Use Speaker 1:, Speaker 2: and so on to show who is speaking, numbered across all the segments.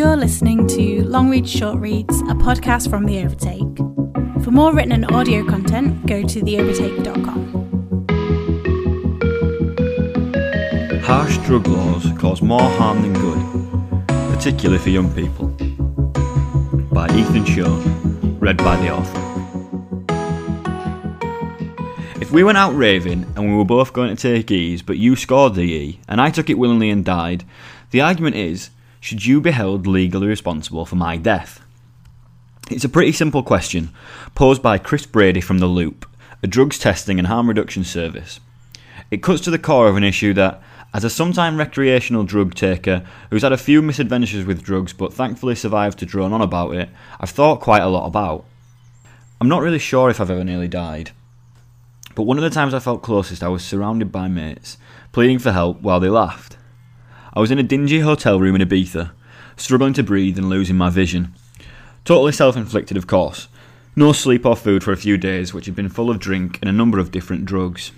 Speaker 1: You're listening to Long Read Short Reads, a podcast from The Overtake. For more written and audio content, go to theovertake.com.
Speaker 2: Harsh drug laws cause more harm than good, particularly for young people. By Ethan Shone, read by the author. If we went out raving and we were both going to take E's, but you scored the E, and I took it willingly and died, the argument is should you be held legally responsible for my death? It's a pretty simple question, posed by Chris Brady from The Loop, a drugs testing and harm reduction service. It cuts to the core of an issue that, as a sometime recreational drug taker who's had a few misadventures with drugs but thankfully survived to drone on about it, I've thought quite a lot about. I'm not really sure if I've ever nearly died. But one of the times I felt closest, I was surrounded by mates, pleading for help while they laughed. I was in a dingy hotel room in Ibiza, struggling to breathe and losing my vision. Totally self inflicted, of course. No sleep or food for a few days, which had been full of drink and a number of different drugs.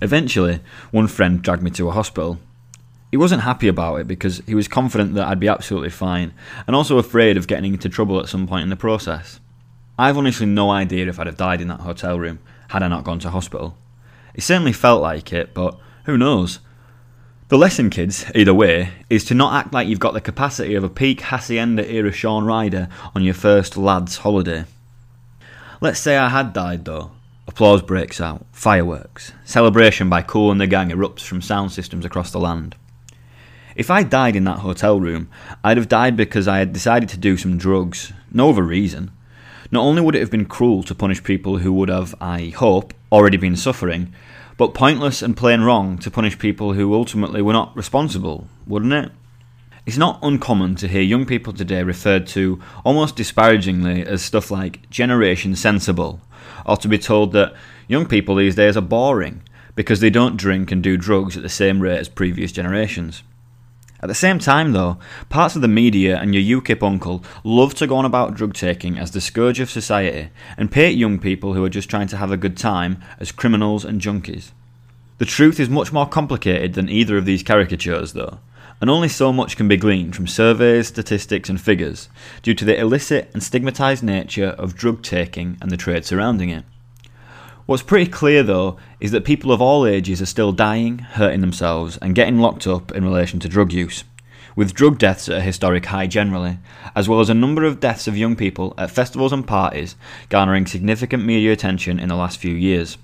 Speaker 2: Eventually, one friend dragged me to a hospital. He wasn't happy about it because he was confident that I'd be absolutely fine, and also afraid of getting into trouble at some point in the process. I've honestly no idea if I'd have died in that hotel room had I not gone to hospital. It certainly felt like it, but who knows? The lesson, kids, either way, is to not act like you've got the capacity of a peak Hacienda era Shaun Ryder on your first lad's holiday. Let's say I had died though. Applause breaks out, fireworks, celebration by Kool and the Gang erupts from sound systems across the land. If I died in that hotel room, I'd have died because I had decided to do some drugs, no other reason. Not only would it have been cruel to punish people who would have, I hope, already been suffering, but pointless and plain wrong to punish people who ultimately were not responsible, wouldn't it? It's not uncommon to hear young people today referred to almost disparagingly as stuff like generation sensible, or to be told that young people these days are boring because they don't drink and do drugs at the same rate as previous generations. At the same time, though, parts of the media and your UKIP uncle love to go on about drug taking as the scourge of society and paint young people who are just trying to have a good time as criminals and junkies. The truth is much more complicated than either of these caricatures, though, and only so much can be gleaned from surveys, statistics, and figures due to the illicit and stigmatised nature of drug taking and the trade surrounding it. What's pretty clear though is that people of all ages are still dying, hurting themselves, and getting locked up in relation to drug use, with drug deaths at a historic high generally, as well as a number of deaths of young people at festivals and parties garnering significant media attention in the last few years.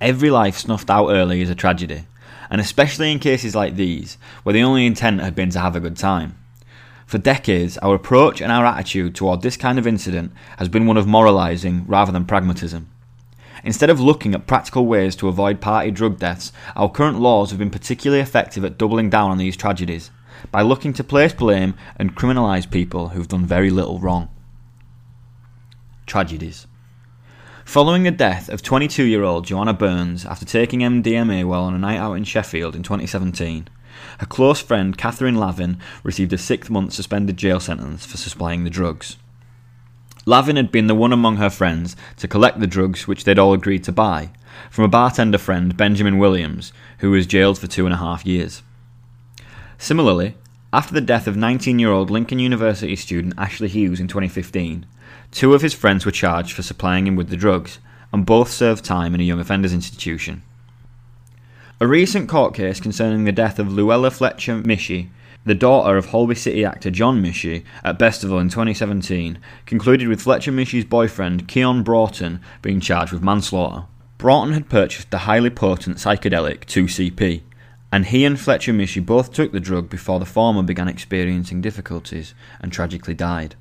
Speaker 2: Every life snuffed out early is a tragedy, and especially in cases like these, where the only intent had been to have a good time. For decades, our approach and our attitude toward this kind of incident has been one of moralising rather than pragmatism. Instead of looking at practical ways to avoid party drug deaths, our current laws have been particularly effective at doubling down on these tragedies, by looking to place blame and criminalise people who've done very little wrong. Tragedies. Following the death of 22 year old Joanna Burns after taking MDMA while on a night out in Sheffield in 2017, her close friend Catherine Lavin received a six month suspended jail sentence for supplying the drugs. Lavin had been the one among her friends to collect the drugs which they'd all agreed to buy, from a bartender friend, Benjamin Williams, who was jailed for two and a half years. Similarly, after the death of 19 year old Lincoln University student Ashley Hughes in 2015, two of his friends were charged for supplying him with the drugs, and both served time in a young offenders institution. A recent court case concerning the death of Louella Fletcher Michie the daughter of Holby City actor John Michie, at Bestival in 2017, concluded with Fletcher Michie's boyfriend Ceon Broughton being charged with manslaughter. Broughton had purchased the highly potent psychedelic 2CP, and he and Fletcher Michie both took the drug before the former began experiencing difficulties and tragically died.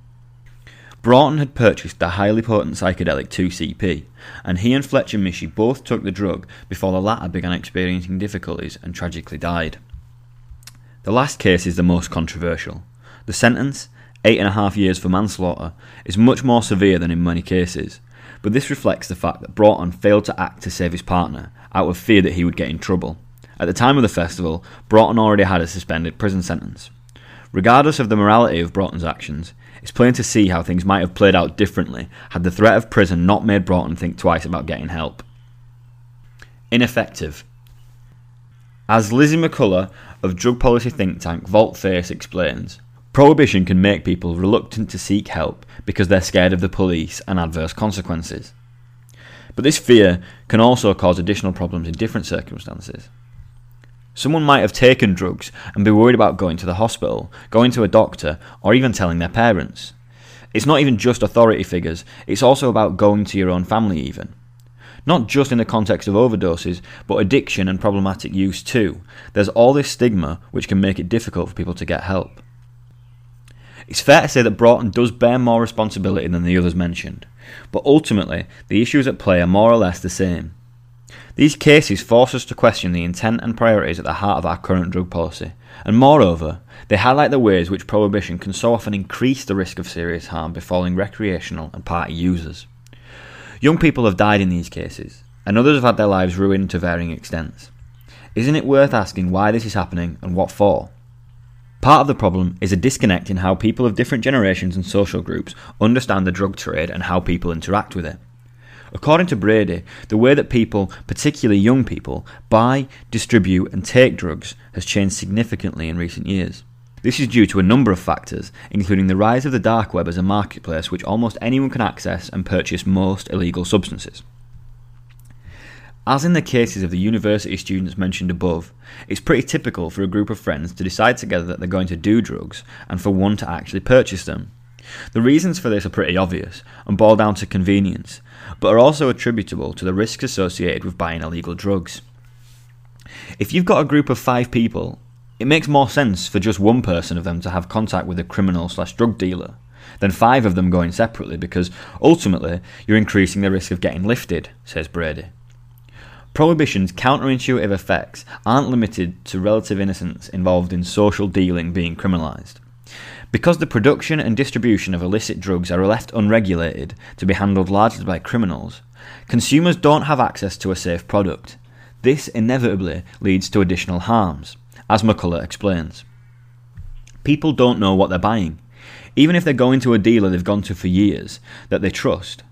Speaker 2: Broughton had purchased the highly potent psychedelic 2CP, and he and Fletcher Michie both took the drug before the latter began experiencing difficulties and tragically died. The last case is the most controversial. The sentence, eight and a half years for manslaughter, is much more severe than in many cases, but this reflects the fact that Broughton failed to act to save his partner out of fear that he would get in trouble. At the time of the festival, Broughton already had a suspended prison sentence. Regardless of the morality of Broughton's actions, it's plain to see how things might have played out differently had the threat of prison not made Broughton think twice about getting help. Ineffective. As Lizzie McCullough of drug policy think tank Volte-Face explains, prohibition can make people reluctant to seek help because they're scared of the police and adverse consequences. But this fear can also cause additional problems in different circumstances. Someone might have taken drugs and be worried about going to the hospital, going to a doctor, or even telling their parents. It's not even just authority figures, it's also about going to your own family, even. Not just in the context of overdoses, but addiction and problematic use too. There's all this stigma which can make it difficult for people to get help. It's fair to say that Broughton does bear more responsibility than the others mentioned, but ultimately the issues at play are more or less the same. These cases force us to question the intent and priorities at the heart of our current drug policy, and moreover, they highlight the ways which prohibition can so often increase the risk of serious harm befalling recreational and party users. Young people have died in these cases, and others have had their lives ruined to varying extents. Isn't it worth asking why this is happening and what for? Part of the problem is a disconnect in how people of different generations and social groups understand the drug trade and how people interact with it. According to Brady, the way that people, particularly young people, buy, distribute, and take drugs has changed significantly in recent years. This is due to a number of factors, including the rise of the dark web as a marketplace which almost anyone can access and purchase most illegal substances. As in the cases of the university students mentioned above, it's pretty typical for a group of friends to decide together that they're going to do drugs and for one to actually purchase them. The reasons for this are pretty obvious and boil down to convenience, but are also attributable to the risks associated with buying illegal drugs. If you've got a group of five people, it makes more sense for just one person of them to have contact with a criminal slash drug dealer than five of them going separately because ultimately you're increasing the risk of getting lifted, says Brady. Prohibition's counterintuitive effects aren't limited to relative innocence involved in social dealing being criminalised. Because the production and distribution of illicit drugs are left unregulated to be handled largely by criminals, consumers don't have access to a safe product. This inevitably leads to additional harms, as McCullough explains. People don't know what they're buying. Even if they're going to a dealer they've gone to for years that they trust,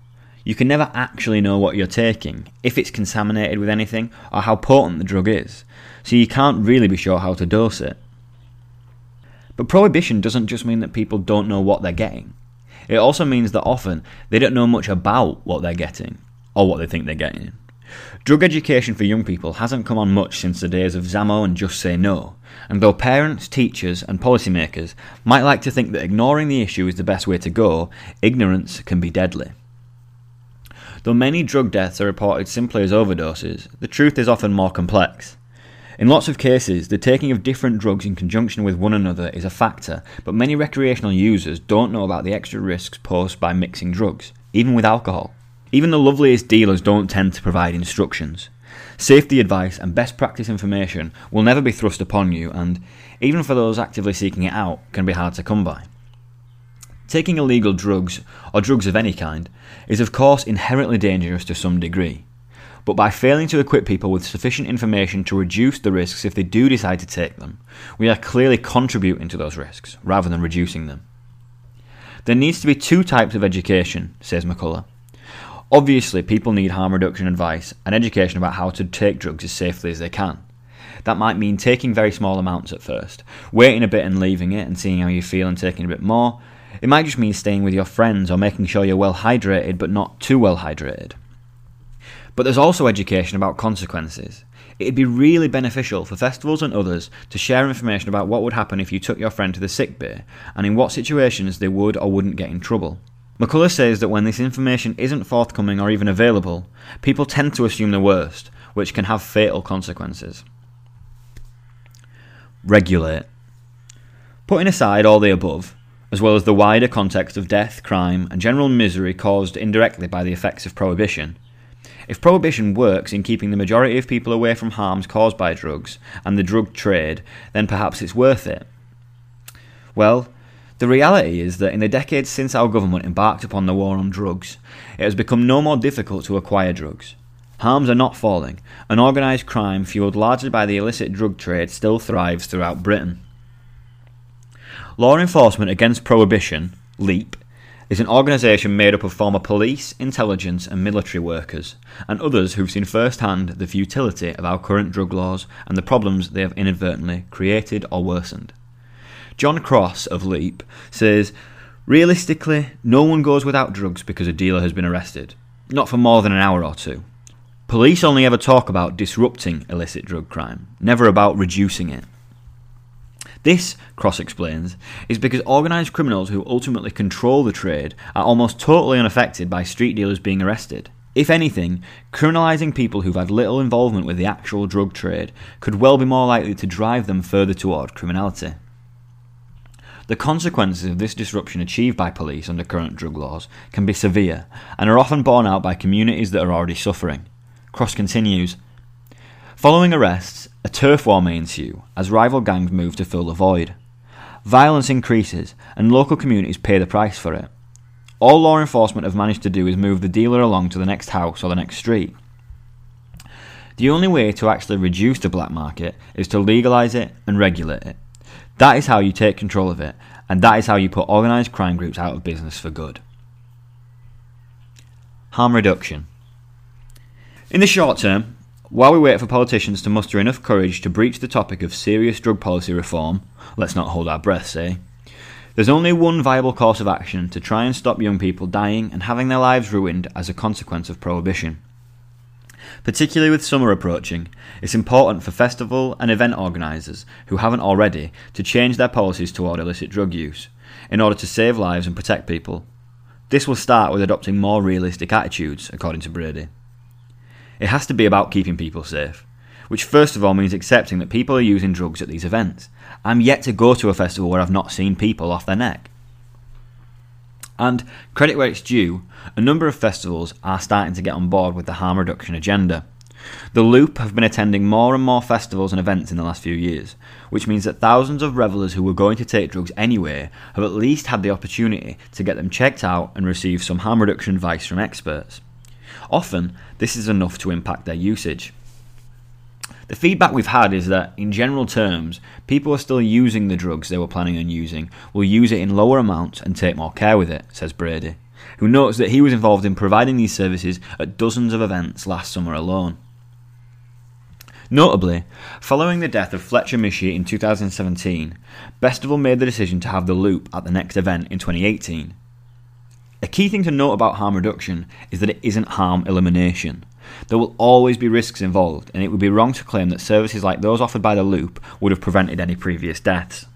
Speaker 2: you can never actually know what you're taking, if it's contaminated with anything, or how potent the drug is, so you can't really be sure how to dose it. But prohibition doesn't just mean that people don't know what they're getting. It also means that often they don't know much about what they're getting, or what they think they're getting. Drug education for young people hasn't come on much since the days of Zammo and Just Say No, and though parents, teachers, and policymakers might like to think that ignoring the issue is the best way to go, ignorance can be deadly. Though many drug deaths are reported simply as overdoses, the truth is often more complex. In lots of cases, the taking of different drugs in conjunction with one another is a factor, but many recreational users don't know about the extra risks posed by mixing drugs, even with alcohol. Even the loveliest dealers don't tend to provide instructions. Safety advice and best practice information will never be thrust upon you, and, even for those actively seeking it out, can be hard to come by. Taking illegal drugs, or drugs of any kind, is of course inherently dangerous to some degree but by failing to equip people with sufficient information to reduce the risks if they do decide to take them, we are clearly contributing to those risks rather than reducing them. There needs to be two types of education, says McCullough. Obviously, people need harm reduction advice and education about how to take drugs as safely as they can. That might mean taking very small amounts at first, waiting a bit and leaving it and seeing how you feel and taking a bit more. It might just mean staying with your friends or making sure you're well hydrated but not too well hydrated. But there's also education about consequences. It'd be really beneficial for festivals and others to share information about what would happen if you took your friend to the sick bay and in what situations they would or wouldn't get in trouble. McCullough says that when this information isn't forthcoming or even available, people tend to assume the worst, which can have fatal consequences. Regulate. Putting aside all the above, as well as the wider context of death, crime, and general misery caused indirectly by the effects of prohibition, if prohibition works in keeping the majority of people away from harms caused by drugs and the drug trade, then perhaps it's worth it. Well, the reality is that in the decades since our government embarked upon the war on drugs, it has become no more difficult to acquire drugs. Harms are not falling, and organised crime, fueled largely by the illicit drug trade, still thrives throughout Britain. Law Enforcement Against Prohibition, LEAP, is an organisation made up of former police, intelligence, and military workers, and others who've seen firsthand the futility of our current drug laws and the problems they have inadvertently created or worsened. John Cross of Leap says, Realistically, no one goes without drugs because a dealer has been arrested, not for more than an hour or two. Police only ever talk about disrupting illicit drug crime, never about reducing it. This, Cross explains, is because organised criminals who ultimately control the trade are almost totally unaffected by street dealers being arrested. If anything, criminalising people who've had little involvement with the actual drug trade could well be more likely to drive them further toward criminality. The consequences of this disruption achieved by police under current drug laws can be severe and are often borne out by communities that are already suffering. Cross continues Following arrests, a turf war may ensue as rival gangs move to fill the void. Violence increases, and local communities pay the price for it. All law enforcement have managed to do is move the dealer along to the next house or the next street. The only way to actually reduce the black market is to legalise it and regulate it. That is how you take control of it, and that is how you put organised crime groups out of business for good. Harm reduction. In the short term, while we wait for politicians to muster enough courage to breach the topic of serious drug policy reform, let's not hold our breath, say, eh, there's only one viable course of action to try and stop young people dying and having their lives ruined as a consequence of prohibition. Particularly with summer approaching, it's important for festival and event organisers who haven't already to change their policies toward illicit drug use in order to save lives and protect people. This will start with adopting more realistic attitudes, according to Brady. It has to be about keeping people safe, which first of all means accepting that people are using drugs at these events. I'm yet to go to a festival where I've not seen people off their neck. And, credit where it's due, a number of festivals are starting to get on board with the harm reduction agenda. The Loop have been attending more and more festivals and events in the last few years, which means that thousands of revellers who were going to take drugs anyway have at least had the opportunity to get them checked out and receive some harm reduction advice from experts. Often, this is enough to impact their usage. The feedback we've had is that, in general terms, people are still using the drugs they were planning on using, will use it in lower amounts and take more care with it, says Brady, who notes that he was involved in providing these services at dozens of events last summer alone. Notably, following the death of Fletcher Michie in 2017, Bestival made the decision to have the loop at the next event in 2018, a key thing to note about harm reduction is that it isn't harm elimination. There will always be risks involved, and it would be wrong to claim that services like those offered by the Loop would have prevented any previous deaths.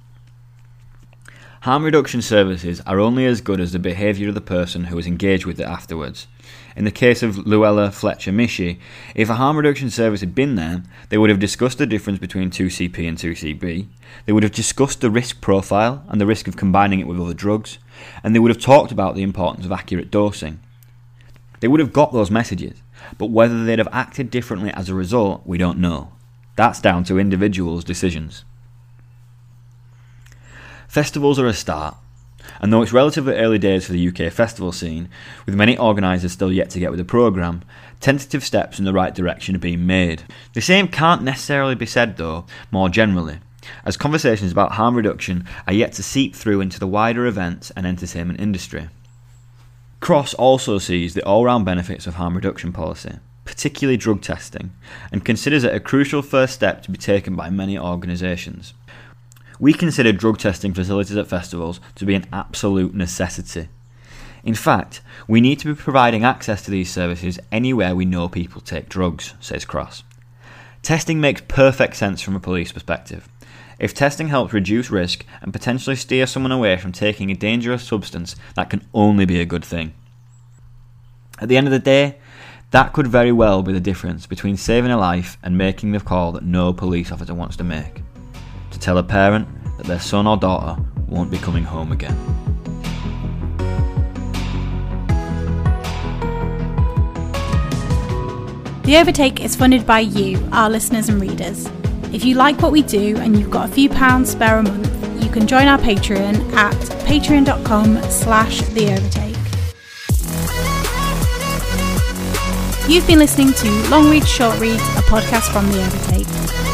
Speaker 2: Harm reduction services are only as good as the behaviour of the person who is engaged with it afterwards. In the case of Louella Fletcher Michie, if a harm reduction service had been there, they would have discussed the difference between 2CP and 2CB, they would have discussed the risk profile and the risk of combining it with other drugs, and they would have talked about the importance of accurate dosing. They would have got those messages, but whether they'd have acted differently as a result, we don't know. That's down to individuals' decisions. Festivals are a start, and though it's relatively early days for the UK festival scene, with many organisers still yet to get with the programme, tentative steps in the right direction are being made. The same can't necessarily be said, though, more generally, as conversations about harm reduction are yet to seep through into the wider events and entertainment industry. Cross also sees the all round benefits of harm reduction policy, particularly drug testing, and considers it a crucial first step to be taken by many organisations. We consider drug testing facilities at festivals to be an absolute necessity. In fact, we need to be providing access to these services anywhere we know people take drugs, says Cross. Testing makes perfect sense from a police perspective. If testing helps reduce risk and potentially steer someone away from taking a dangerous substance, that can only be a good thing. At the end of the day, that could very well be the difference between saving a life and making the call that no police officer wants to make to tell a parent that their son or daughter won't be coming home again.
Speaker 1: The Overtake is funded by you, our listeners and readers. If you like what we do and you've got a few pounds spare a month, you can join our Patreon at patreon.com slash the overtake. You've been listening to Long Reads Short Reads, a podcast from the Overtake.